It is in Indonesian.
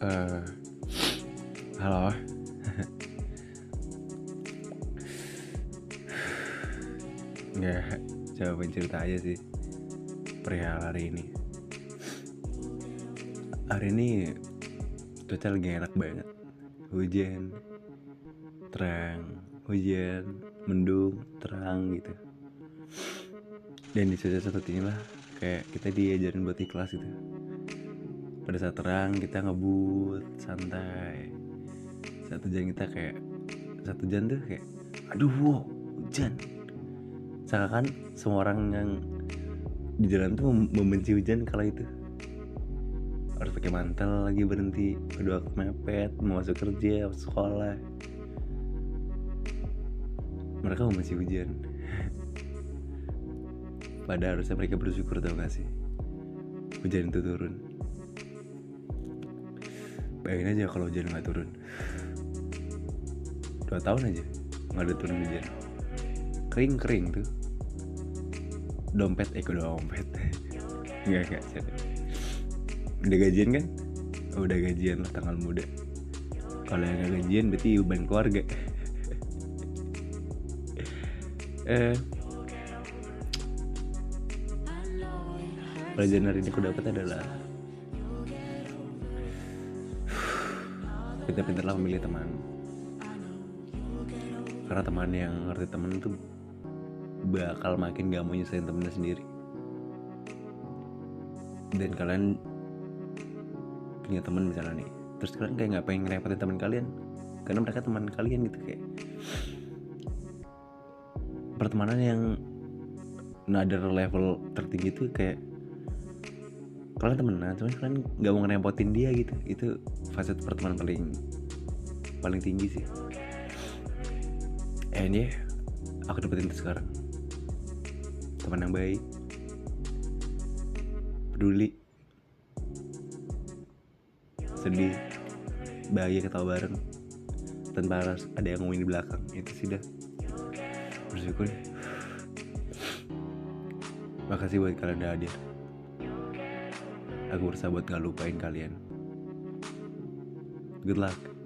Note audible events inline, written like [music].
Eh, halo. [laughs] Nggak, coba cerita aja sih perihal hari ini. Hari ini cuaca lagi enak banget. Hujan, terang, hujan, mendung, terang gitu. Dan di cuaca seperti inilah kayak kita diajarin buat ikhlas gitu. Pada saat terang kita ngebut, santai. Saat hujan kita kayak satu hujan tuh kayak aduh wow, hujan. Seakan semua orang yang di jalan tuh mem- membenci hujan kala itu. Harus pakai mantel lagi berhenti kedua mepet mau masuk kerja masuk sekolah. Mereka membenci hujan. Pada harusnya mereka bersyukur tau gak sih? Hujan itu turun bayangin aja kalau hujan nggak turun. Dua tahun aja nggak ada turun hujan. Kering kering tuh. Dompet eh kok dompet? [laughs] Nggak nggak udah gajian kan? Oh, udah gajian lah tanggal muda. Kalau yang nggak gajian berarti beban keluarga. [laughs] Eh. Pelajaran hari ini aku dapat adalah pintar-pintarlah memilih teman. Karena teman yang ngerti temen itu bakal makin gak mau nyusahin temennya sendiri. Dan kalian punya temen misalnya nih terus kalian kayak nggak pengen ngerepotin teman kalian karena mereka teman kalian gitu kayak pertemanan yang another level tertinggi tuh kayak kalian temenan cuman kalian nggak mau ngerepotin dia gitu. Itu fase pertemanan paling paling tinggi sih. And yeah aku dapetin itu sekarang. Teman yang baik. Peduli. Sedih. Bahagia ketawa bareng. Tanpa harus ada yang ngomongin di belakang. Itu sih dah. Bersyukur. Makasih buat kalian udah hadir aku berusaha buat gak lupain kalian. Good luck